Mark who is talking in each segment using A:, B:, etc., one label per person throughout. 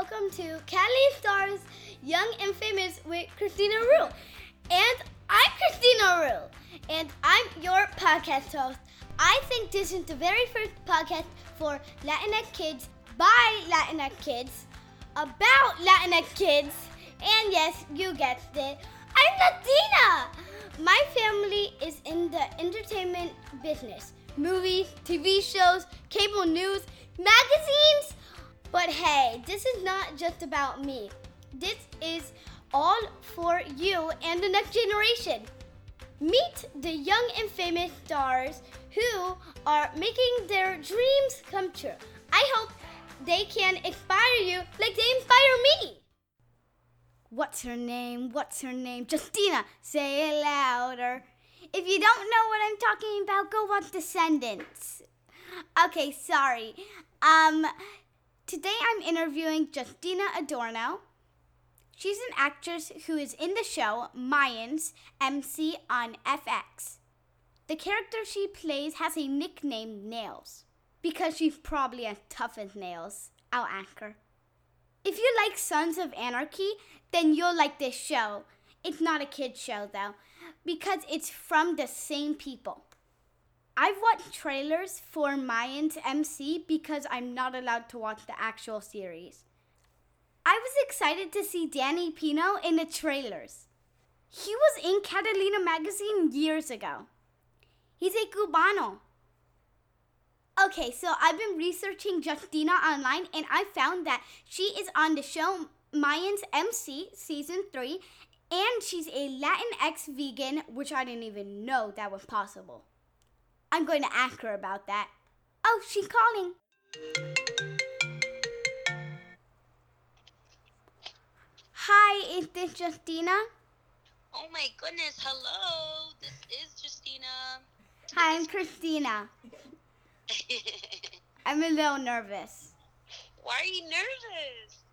A: welcome to Catalina Stars Young and Famous with Christina Rule. And I'm Christina Rule, and I'm your podcast host. I think this is the very first podcast for Latinx kids by Latinx kids about Latinx kids. And yes, you guessed it, I'm Latina! My family is in the entertainment business movies, TV shows, cable news, magazines. But hey, this is not just about me. This is all for you and the next generation. Meet the young and famous stars who are making their dreams come true. I hope they can inspire you like they inspire me. What's her name? What's her name? Justina, say it louder. If you don't know what I'm talking about, go watch Descendants. Okay, sorry. Um, today I'm interviewing Justina Adorno. She's an actress who is in the show Mayans MC on FX. The character she plays has a nickname Nails because she's probably as tough as nails. I'll anchor. If you like Sons of Anarchy, then you'll like this show. It's not a kid's show though, because it's from the same people. I've watched trailers for Mayans MC because I'm not allowed to watch the actual series. I was excited to see Danny Pino in the trailers. He was in Catalina magazine years ago. He's a Cubano. Okay, so I've been researching Justina online and I found that she is on the show Mayans MC season 3 and she's a Latinx vegan, which I didn't even know that was possible. I'm going to ask her about that. Oh, she's calling. Hi, is this Justina?
B: Oh my goodness, hello. This is Justina.
A: Hi, I'm Christina. I'm a little nervous.
B: Why are you nervous?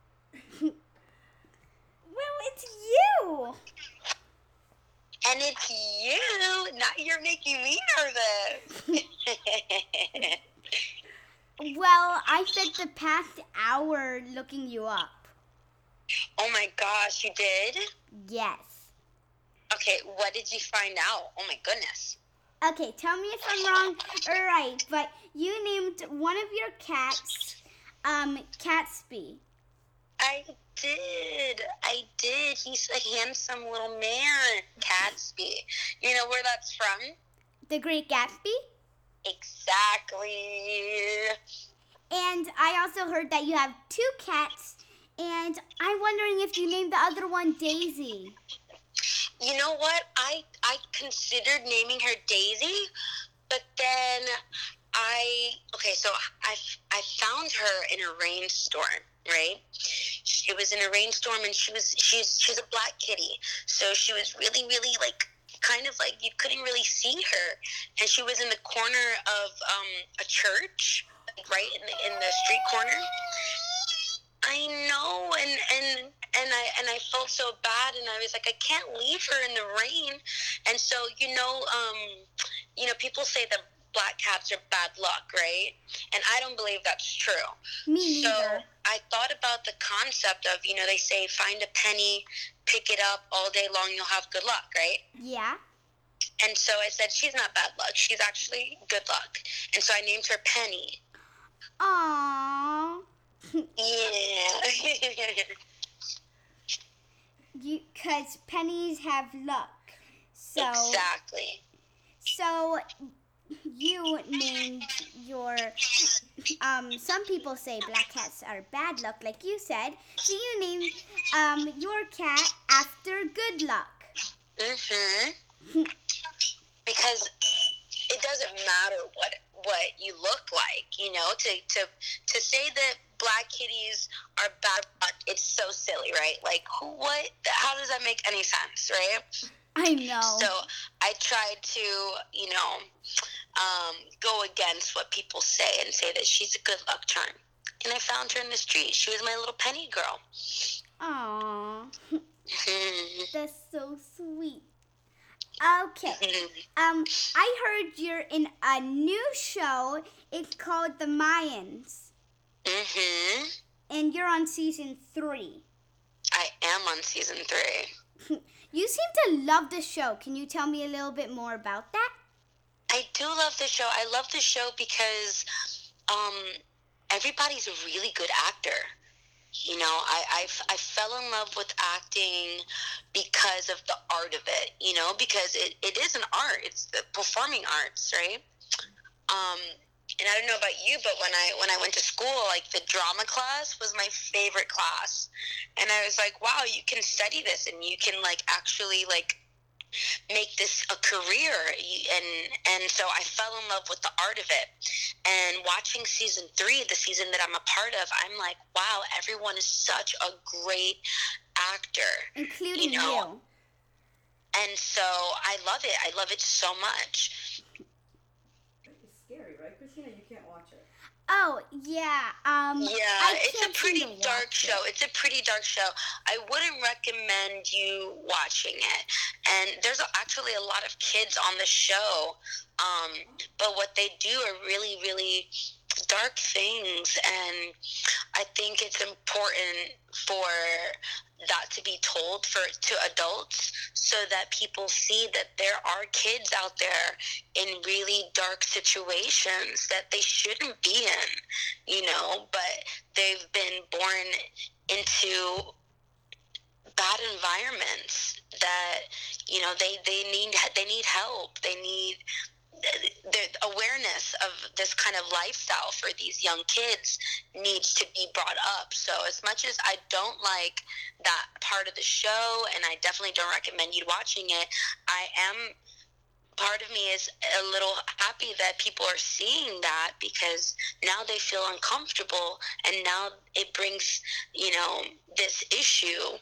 A: well, it's you.
B: And it's you. Now you're making me nervous.
A: well, I spent the past hour looking you up.
B: Oh my gosh, you did?
A: Yes.
B: Okay, what did you find out? Oh my goodness.
A: Okay, tell me if I'm wrong or right, but you named one of your cats um Catsby.
B: I did. I did. He's a handsome little man, Catsby. You know where that's from?
A: The Great Gatsby?
B: Exactly.
A: And I also heard that you have two cats, and I'm wondering if you named the other one Daisy.
B: You know what? I I considered naming her Daisy, but then I okay, so I I found her in a rainstorm, right? It was in a rainstorm, and she was she's she's a black kitty, so she was really really like kind of like you couldn't really see her, and she was in the corner of um, a church, right in the in the street corner. I know, and and and I and I felt so bad, and I was like, I can't leave her in the rain, and so you know, um, you know, people say that black cats are bad luck, right? And I don't believe that's true.
A: Me
B: so. I thought about the concept of, you know, they say find a penny, pick it up all day long, you'll have good luck, right?
A: Yeah.
B: And so I said, she's not bad luck. She's actually good luck. And so I named her Penny.
A: Aww.
B: Yeah.
A: You, cause pennies have luck. So
B: exactly.
A: so you named your um some people say black cats are bad luck like you said so you named um your cat after good luck
B: Mhm. because it doesn't matter what what you look like, you know. To to to say that black kitties are bad luck, it's so silly, right? Like, who, what? How does that make any sense, right?
A: i know
B: So I tried to, you know, um, go against what people say and say that she's a good luck charm. And I found her in the street. She was my little penny girl.
A: Aww. That's so sweet okay um i heard you're in a new show it's called the mayans
B: Mhm.
A: and and you're on season three.
B: I am on season three.
A: you seem to love the show. Can you tell me a little bit more about that?
B: I do love the show. I love the show because um, everybody's a really good actor. You know, I, I, I fell in love with acting because of the art of it, you know, because it, it is an art. It's the performing arts, right? Um, and I don't know about you, but when I when I went to school, like the drama class was my favorite class, and I was like, wow, you can study this, and you can like actually like make this a career and and so I fell in love with the art of it and watching season 3 the season that I'm a part of I'm like wow everyone is such a great actor
A: including you, know? you.
B: and so I love it I love it so much
C: it's scary right Christina you can't watch it
A: Oh yeah. Um,
B: yeah, it's a pretty dark show. It's a pretty dark show. I wouldn't recommend you watching it. And there's actually a lot of kids on the show, um, but what they do are really, really dark things. And I think it's important for that to be told for to adults so that people see that there are kids out there in really dark situations that they shouldn't be in you know but they've been born into bad environments that you know they they need they need help. They need the awareness of this kind of lifestyle for these young kids needs to be brought up. So as much as I don't like that part of the show, and I definitely don't recommend you watching it, I am part of me is a little happy that people are seeing that because now they feel uncomfortable and now it brings you know this issue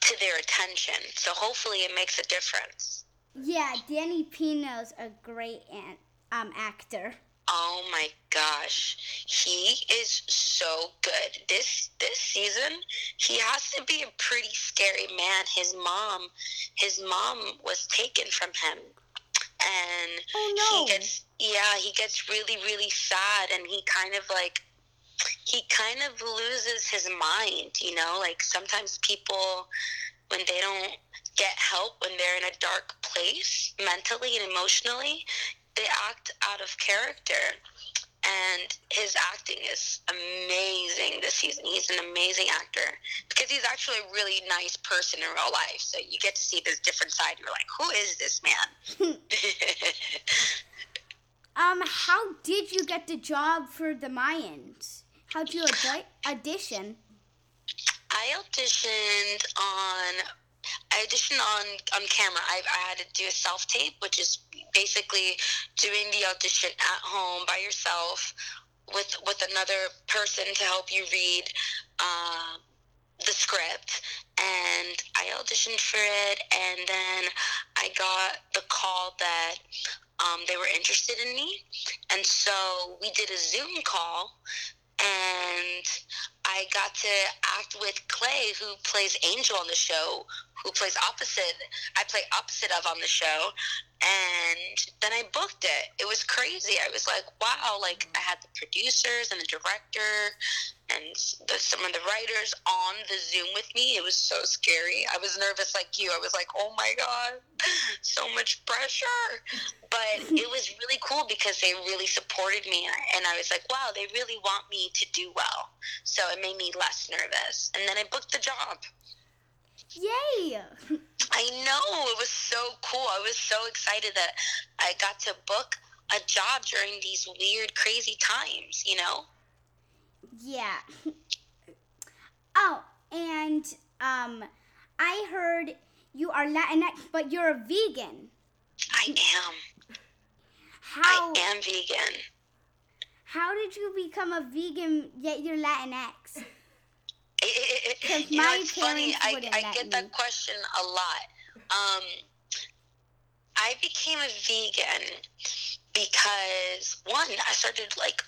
B: to their attention so hopefully it makes a difference
A: yeah, Danny Pino's a great an- um, actor.
B: Oh my gosh, he is so good. This this season, he has to be a pretty scary man. His mom, his mom was taken from him, and
A: oh, no.
B: he gets yeah, he gets really really sad, and he kind of like he kind of loses his mind. You know, like sometimes people when they don't get help when they're in a dark place mentally and emotionally, they act out of character. And his acting is amazing this season. He's an amazing actor because he's actually a really nice person in real life. So you get to see this different side. You're like, who is this man?
A: um, how did you get the job for the Mayans? How did you audition?
B: I auditioned on I auditioned on on camera. I, I had to do a self tape, which is basically doing the audition at home by yourself with with another person to help you read uh, the script. And I auditioned for it, and then I got the call that um, they were interested in me, and so we did a Zoom call, and I got to act with Clay, who plays Angel on the show, who plays opposite. I play opposite of on the show, and then I booked it. It was crazy. I was like, wow! Like I had the producers and the director and the, some of the writers on the Zoom with me. It was so scary. I was nervous like you. I was like, oh my god, so much pressure. But it was really cool because they really supported me, and I was like, wow, they really want me to do well. So it made me less nervous, and then I booked the job.
A: Yay!
B: I know. It was so cool. I was so excited that I got to book a job during these weird, crazy times, you know?
A: Yeah. oh, and um, I heard you are Latinx, but you're a vegan.
B: I am.
A: How?
B: I am vegan.
A: How did you become a vegan yet you're Latinx?
B: Because you know, it's funny. I, I get that question a lot. Um, I became a vegan because one, I started like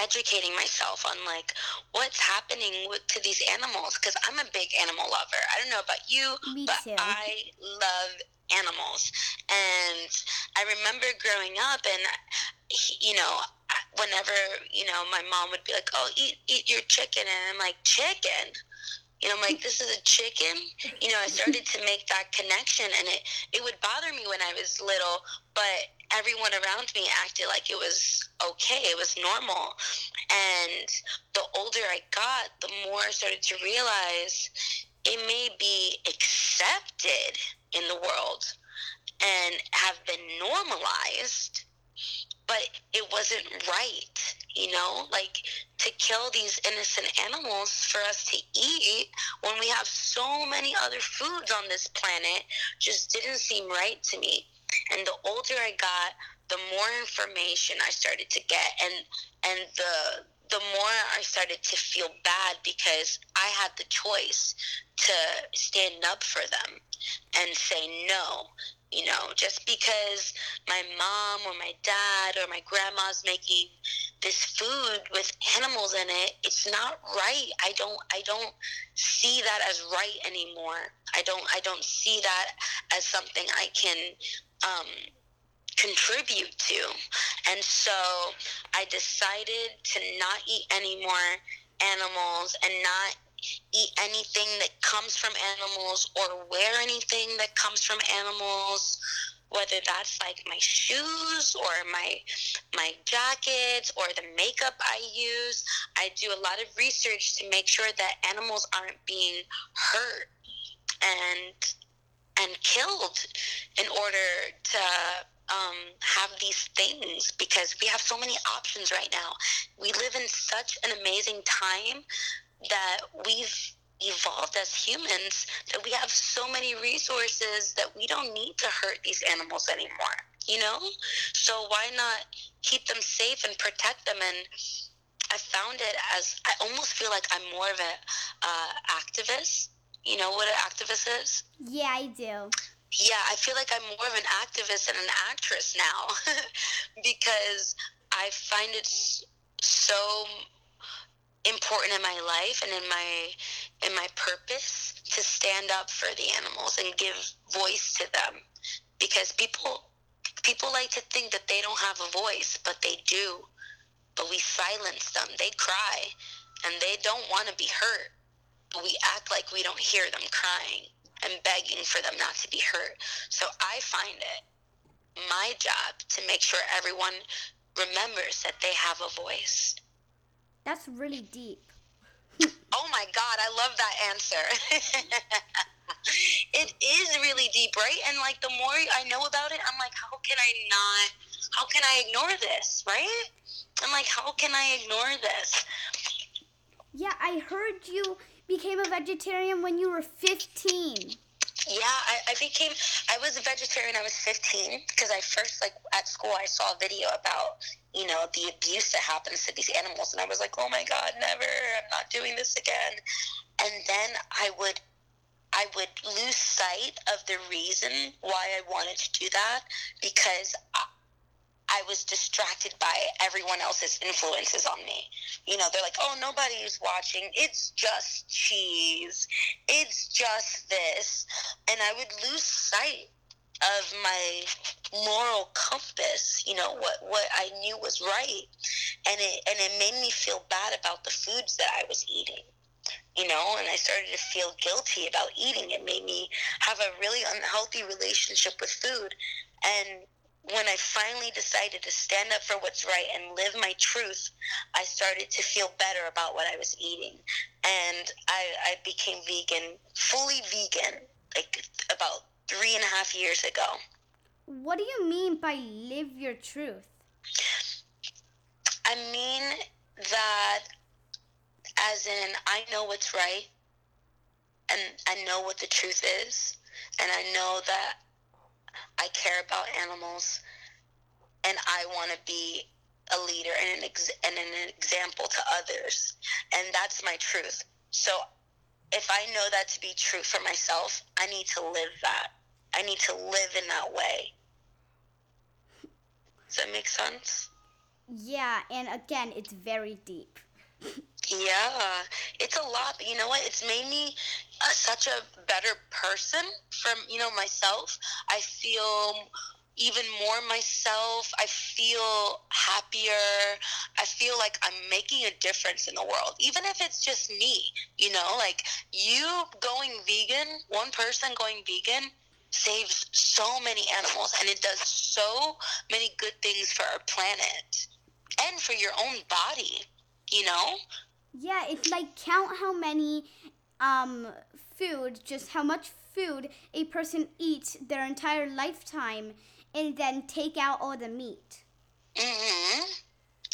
B: educating myself on like what's happening with, to these animals because I'm a big animal lover. I don't know about you,
A: Me
B: but
A: too.
B: I love animals. And I remember growing up and you know whenever you know my mom would be like, "Oh, eat eat your chicken," and I'm like, "Chicken." You know, I'm like, this is a chicken. You know, I started to make that connection, and it it would bother me when I was little, but everyone around me acted like it was okay, it was normal. And the older I got, the more I started to realize it may be accepted in the world and have been normalized, but it wasn't right, you know? Like to kill these innocent animals for us to eat when we have so many other foods on this planet just didn't seem right to me. And the older I got, the more information I started to get and and the the more I started to feel bad because I had the choice to stand up for them and say no. You know, just because my mom or my dad or my grandma's making this food with animals in it, it's not right. I don't I don't see that as right anymore. I don't I don't see that as something I can um, contribute to. And so I decided to not eat any more animals and not eat anything that comes from animals or wear anything that comes from animals whether that's like my shoes or my my jackets or the makeup I use I do a lot of research to make sure that animals aren't being hurt and and killed in order to um, have these things because we have so many options right now. We live in such an amazing time that we've evolved as humans that we have so many resources that we don't need to hurt these animals anymore you know? So why not keep them safe and protect them? And i found it as i almost feel like i'm more of an uh, activist. You know what an activist is?
A: Yeah, I do.
B: yeah, I feel like I'm more of an activist and an actress now because I find it so important in my life and in my in my purpose to stand up for the animals and give voice to them because people people like to think that they don't have a voice, but they do. But we silence them. They cry and they don't want to be hurt. But we act like we don't hear them crying and begging for them not to be hurt. So I find it my job to make sure everyone remembers that they have a voice.
A: That's really deep.
B: Oh my God, I love that answer. it is really deep, right? And like the more I know about it, I'm like, how can I not? How can I ignore this, right? I'm like, how can I ignore this?
A: Yeah, I heard you became a vegetarian when you were 15.
B: Yeah, I, I became, I was a vegetarian, I was 15, because I first, like, at school, I saw a video about, you know, the abuse that happens to these animals, and I was like, oh my God, never, I'm not doing this again. And then I would, I would lose sight of the reason why I wanted to do that, because I, I was distracted by everyone else's influences on me. You know, they're like, oh, nobody's watching. It's just cheese. It's just this. And I would lose sight of my moral compass, you know, what, what I knew was right. And it, and it made me feel bad about the foods that I was eating. You know, and I started to feel guilty about eating. It made me have a really unhealthy relationship with food. And when I finally decided to stand up for what's right and live my truth, I started to feel better about what I was eating. And I, I became vegan, fully vegan, like about three and a half years ago.
A: What do you mean by live your truth?
B: I mean that, as in, I know what's right, and I know what the truth is, and I know that I care about animals, and I want to be a leader and an, ex- and an example to others, and that's my truth. So, if I know that to be true for myself, I need to live that. I need to live in that way. Does that make sense?
A: Yeah, and again, it's very deep.
B: Yeah, it's a lot, but you know what? It's made me uh, such a better person from, you know, myself. I feel even more myself. I feel happier. I feel like I'm making a difference in the world, even if it's just me. You know, like you going vegan, one person going vegan saves so many animals and it does so many good things for our planet and for your own body, you know?
A: Yeah, it's like count how many um food, just how much food a person eats their entire lifetime and then take out all the meat.
B: Mhm.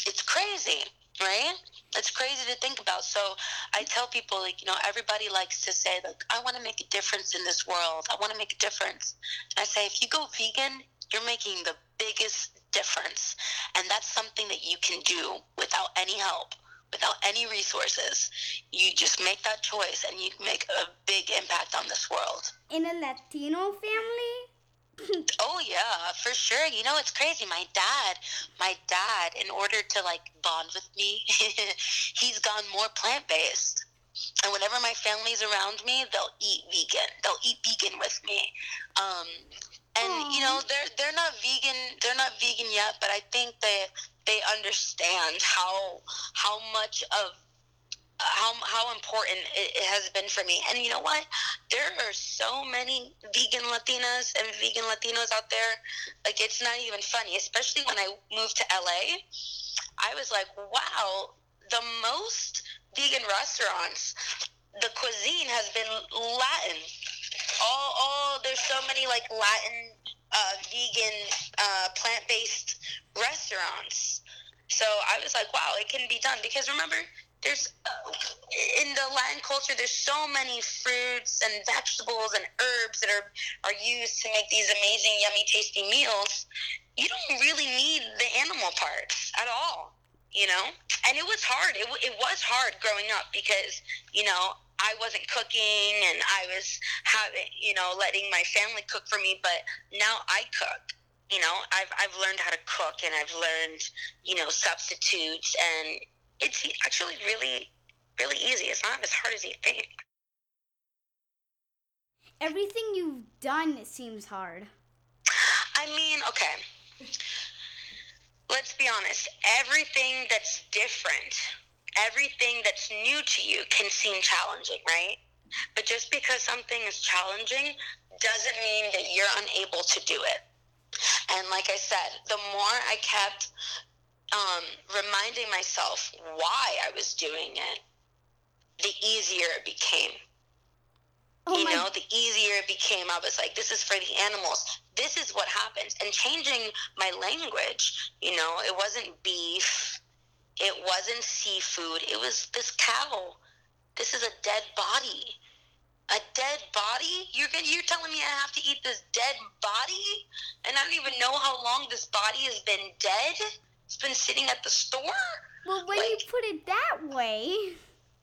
B: It's crazy, right? It's crazy to think about. So I tell people, like, you know, everybody likes to say, like, I want to make a difference in this world. I want to make a difference. And I say, if you go vegan, you're making the biggest difference. And that's something that you can do without any help, without any resources. You just make that choice and you make a big impact on this world.
A: In a Latino family,
B: Oh yeah, for sure. You know, it's crazy. My dad, my dad, in order to like bond with me, he's gone more plant based. And whenever my family's around me, they'll eat vegan. They'll eat vegan with me. Um, and you know, they're they're not vegan. They're not vegan yet, but I think they they understand how how much of how how important it, has been for me. And you know what? There are so many vegan Latinas and vegan Latinos out there. Like it's not even funny. Especially when I moved to LA, I was like, wow, the most vegan restaurants, the cuisine has been Latin. All all there's so many like Latin uh, vegan uh, plant based restaurants. So I was like, wow, it can be done because remember there's in the Latin culture, there's so many fruits and vegetables and herbs that are are used to make these amazing, yummy, tasty meals. You don't really need the animal parts at all, you know. And it was hard. It, it was hard growing up because you know I wasn't cooking and I was having you know letting my family cook for me, but now I cook. You know, I've I've learned how to cook and I've learned you know substitutes and it's actually really, really easy. It's not as hard as you think.
A: everything you've done seems hard.
B: I mean, okay. Let's be honest. Everything that's different, everything that's new to you can seem challenging, right? But just because something is challenging doesn't mean that you're unable to do it. And like I said, the more I kept um, reminding myself why I was doing it, the easier it became.
A: Oh
B: you know, the easier it became. I was like, this is for the animals. This is what happens. And changing my language, you know, it wasn't beef, it wasn't seafood, it was this cow. This is a dead body. A dead body? You're gonna, you're telling me I have to eat this dead body? And I don't even know how long this body has been dead? It's been sitting at the store?
A: well, when you put it that way,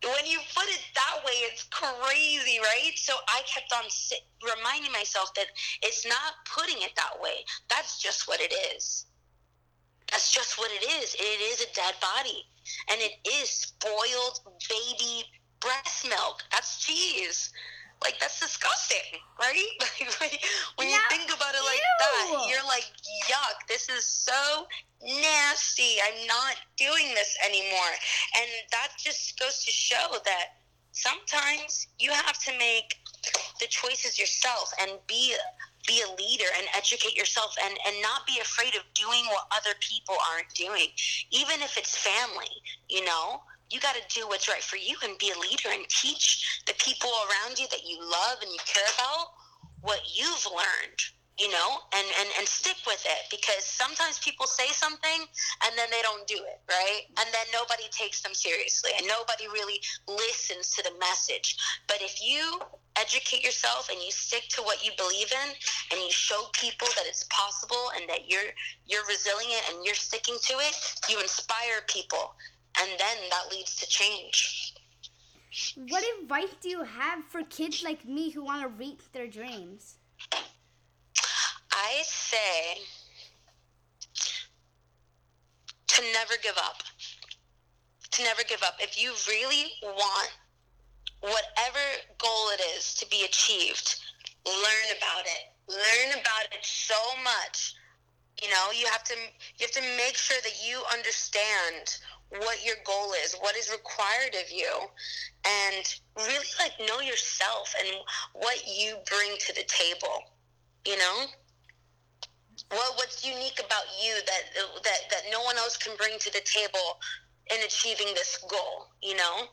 B: when you put it that way, it's crazy, right? So I kept on si- reminding myself that it's not putting it that way. That's just what it is. That's just what it is. It is a dead body. And it is spoiled baby breast milk. That's cheese. Like, that's disgusting, right? Like, when you
A: Yeah,
B: think about it like that, you're like, yuck, this is so nasty. I'm not doing this anymore. And that just goes to show that sometimes you have to make the choices yourself and be be a leader and educate yourself and, and not be afraid of doing what other people aren't doing. Even if it's family, you know? You got to do what's right for you and be a leader and teach the people around you that you love and you care about what you've learned you know, and, and, and stick with it because sometimes people say something and then they don't do it, right? And then nobody takes them seriously and nobody really listens to the message. But if you educate yourself and you stick to what you believe in and you show people that it's possible and that you're you're resilient and you're sticking to it, you inspire people and then that leads to change.
A: what advice do you have for kids like me who want to reach their dreams?
B: I say to never give up. To never give up. If you really want whatever goal it is to be achieved, learn about it. Learn about it so much You know, you have to you have to make sure that you understand what your goal is, what is required of you, and really like know yourself and what you bring to the table. You know, what what's unique about you that that that no one else can bring to the table in achieving this goal. You know,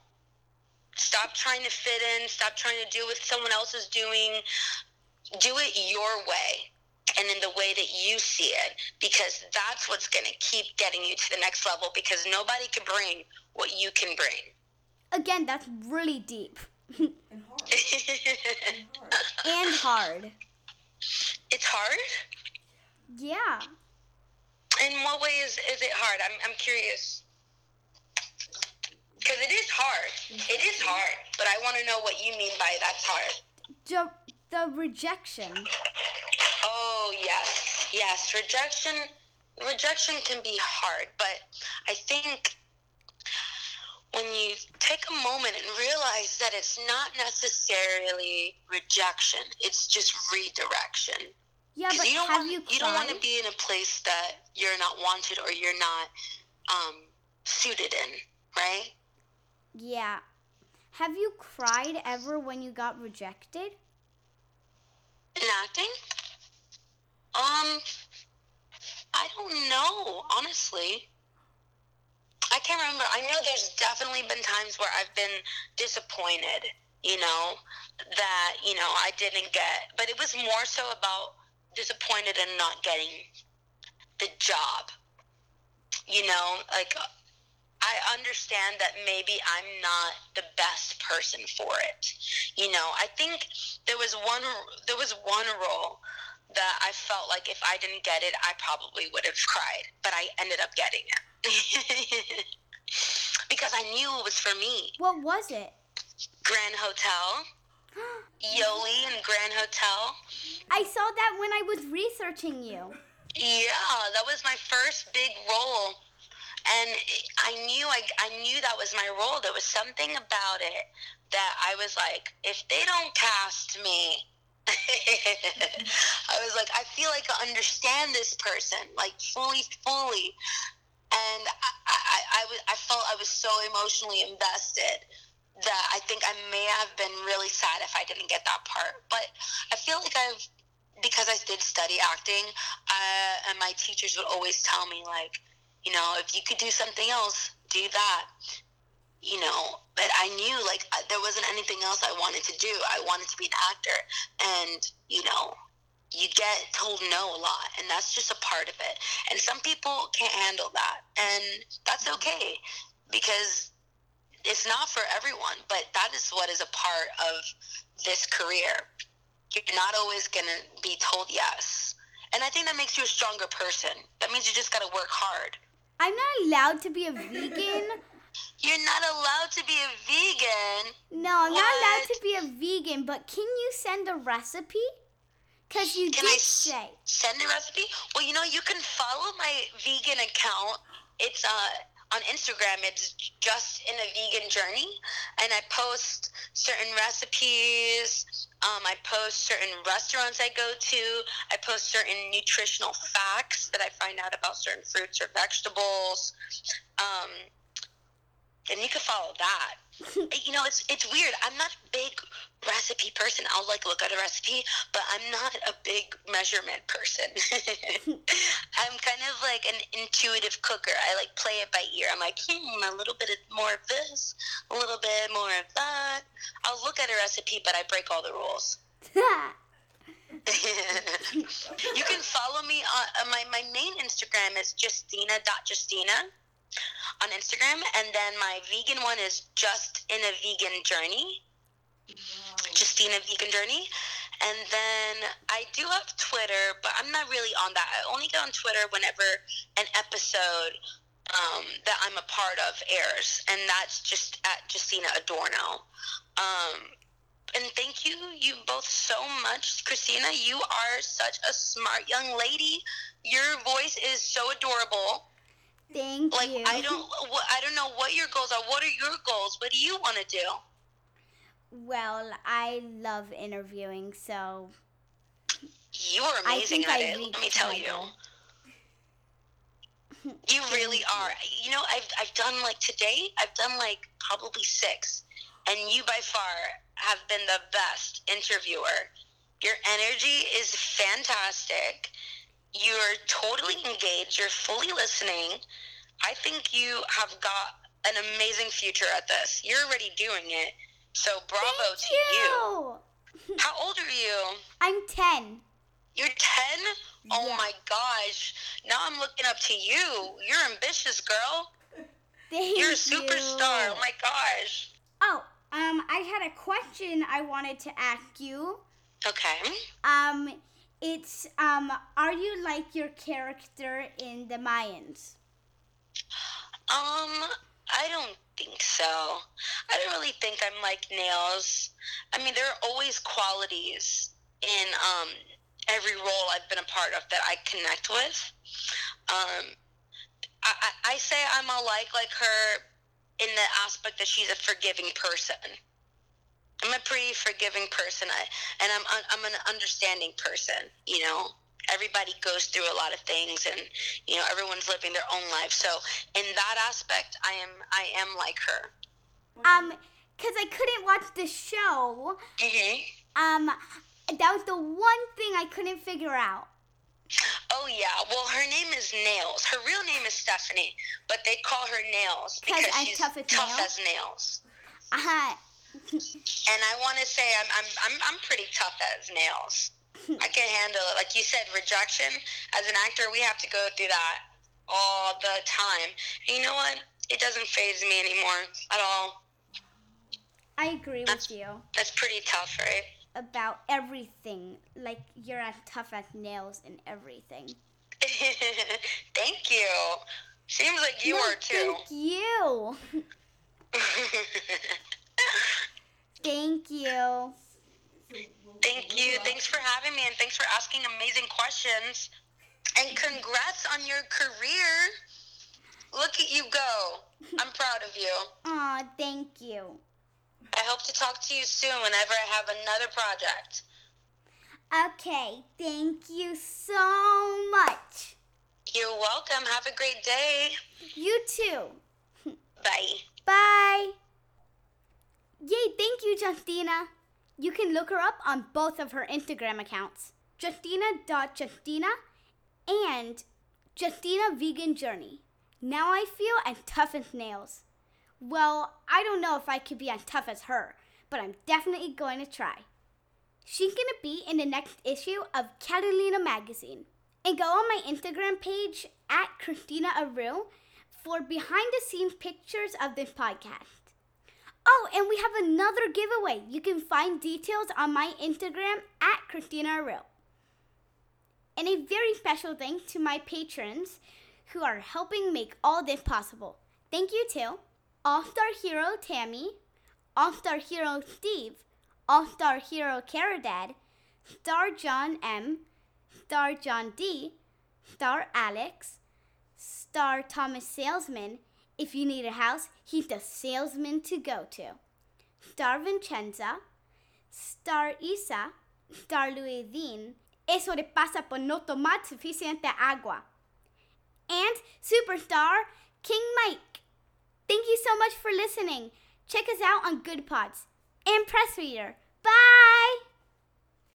B: stop trying to fit in, stop trying to do what someone else is doing. Do it your way and in the way that you see it because that's what's going to keep getting you to the next level because nobody can bring what you can bring.
A: Again, that's really deep
C: And hard. And hard.
B: it's hard?
A: Yeah.
B: In what way is, is it hard? I'm, I'm curious. Because it is hard. It is hard. But I want to know what you mean by that's hard.
A: The, the rejection.
B: Yes. Rejection, rejection can be hard, but I think when you take a moment and realize that it's not necessarily rejection, it's just redirection.
A: Yeah, but
B: you don't
A: have
B: want,
A: you cried?
B: don't want to be in a place that you're not wanted or you're not um, suited in, right?
A: Yeah. Have you cried ever when you got rejected?
B: In acting? Um, I don't know, honestly. I can't remember. I know there's definitely been times where I've been disappointed, you know, that, you know, I didn't get, but it was more so about disappointed in not getting the job. You know, like, I understand that maybe I'm not the best person for it. You know, I think there was one there was one role that I felt like if I didn't get it, I probably would have cried, but I ended up getting it. because I knew it was for me.
A: What was it?
B: Grand Hotel, Yoli and Grand Hotel.
A: I saw that when I was researching you.
B: Yeah, that was my first big role. And I knew I, I knew that was my role. There was something about it that I was like, if they don't cast me, I was like, I feel like I understand this person, like fully, fully. And I, I, I, I felt I was so emotionally invested that I think I may have been really sad if I didn't get that part. But I feel like I've, because I did study acting, uh, and my teachers would always tell me, like, you know, if you could do something else, do that. You know, but I knew like uh, there wasn't anything else I wanted to do. I wanted to be an actor, and you know, you get told no a lot, and that's just a part of it. And some people can't handle that, and that's mm-hmm. okay because it's not for everyone. But that is what is a part of this career. You're not always gonna be told yes, and I think that makes you a stronger person. That means you just gotta work hard.
A: I'm not allowed to be a vegan.
B: You're not allowed to be a vegan.
A: No, I'm not allowed to be a vegan, but can you send a recipe? Because you
B: Can I
A: did
B: s-
A: say.
B: Send a recipe? Well, you know, you can follow my vegan account. It's uh, on Instagram. It's just in a vegan journey, and I post certain recipes. Um, I post certain restaurants I go to. I post certain nutritional facts that I find out about certain fruits or vegetables. Um, and you can follow that. you know, it's it's weird. I'm not a big recipe person. I'll like look at a recipe, but I'm not a big measurement person. I'm kind of like an intuitive cooker. I like play it by ear. I'm like, hmm, a little bit more of this, a little bit more of that. I'll look at a recipe, but I break all the rules. you can follow me on uh, my my main Instagram is justina.justina on Instagram, and then my vegan one is just in a vegan journey. Justina Vegan Journey. And then I do have Twitter, but I'm not really on that. I only get on Twitter whenever an episode um, that I'm a part of airs, and that's just at Justina Adorno. Um, and thank you, you both so much, Christina. You are such a smart young lady. Your voice is so adorable.
A: Thank
B: Like
A: you.
B: I don't, I don't know what your goals are. What are your goals? What do you want to do?
A: Well, I love interviewing, so
B: You are amazing at
A: I
B: it. Let me tell you. You really are. You know, I've I've done like today. I've done like probably six, and you by far have been the best interviewer. Your energy is fantastic. You're totally engaged. You're fully listening. I think you have got an amazing future at this. You're already doing it. So bravo
A: Thank
B: to you.
A: you.
B: How old are you?
A: I'm 10.
B: You're 10? Oh
A: Yeah.
B: my gosh. Now I'm looking up to you. You're ambitious, girl.
A: Thank
B: You're a
A: you.
B: superstar. Oh my gosh.
A: Oh, um, I had a question I wanted to ask you.
B: Okay.
A: Um, it's um, are you like your character in the Mayans?
B: Um, I don't think so. I don't really think I'm like nails. I mean, there are always qualities in um every role I've been a part of that I connect with. Um, I, I, I say I'm a like like her in the aspect that she's a forgiving person. I'm a pretty forgiving person, I, and I'm I'm an understanding person. You know, everybody goes through a lot of things, and you know everyone's living their own life. So in that aspect, I am I am like her.
A: Um, cause I couldn't watch the show.
B: hmm
A: Um, that was the one thing I couldn't figure out.
B: Oh yeah. Well, her name is Nails. Her real name is Stephanie, but they call her Nails because she's
A: tough as nails?
B: as nails.
A: Uh,
B: And I want to say I'm I'm I'm I'm pretty tough as nails. I can handle it. Like you said, rejection. As an actor, we have to go through that all the time. And you know what? It doesn't phase me anymore at all.
A: I agree with you
B: That's pretty tough, right?
A: about everything. Like you're as tough as nails and everything.
B: Thank you. Seems like you
A: No,
B: are too.
A: Thank you. Thank you.
B: Thank you. Thanks for having me and thanks for asking amazing questions. And congrats on your career. Look at you go. I'm proud of you.
A: Aw, thank you.
B: I hope to talk to you soon whenever I have another project.
A: Okay, thank you so much.
B: You're welcome. Have a great day.
A: You too.
B: Bye.
A: Bye. Yay, thank you, Justina. You can look her up on both of her Instagram accounts Justina.Justina and Justina Vegan Journey. Now I feel as tough as nails. Well, I don't know if I could be as tough as her, but I'm definitely going to try. She's going to be in the next issue of Catalina Magazine. And go on my Instagram page at Christina Aru for behind the scenes pictures of this podcast. Oh, and we have another giveaway. You can find details on my Instagram at Christina Aru. And a very special thanks to my patrons who are helping make all this possible. Thank you to All Star Hero Tammy, All Star Hero Steve, All Star Hero Caradad, Star John M, Star John D, Star Alex, Star Thomas Salesman. If you need a house, he's the salesman to go to. Star Vincenza, Star Isa, Star Luisine. Eso le pasa por no tomar suficiente agua. And Superstar King Mike. Thank you so much for listening. Check us out on Good Pods and Press Reader. Bye!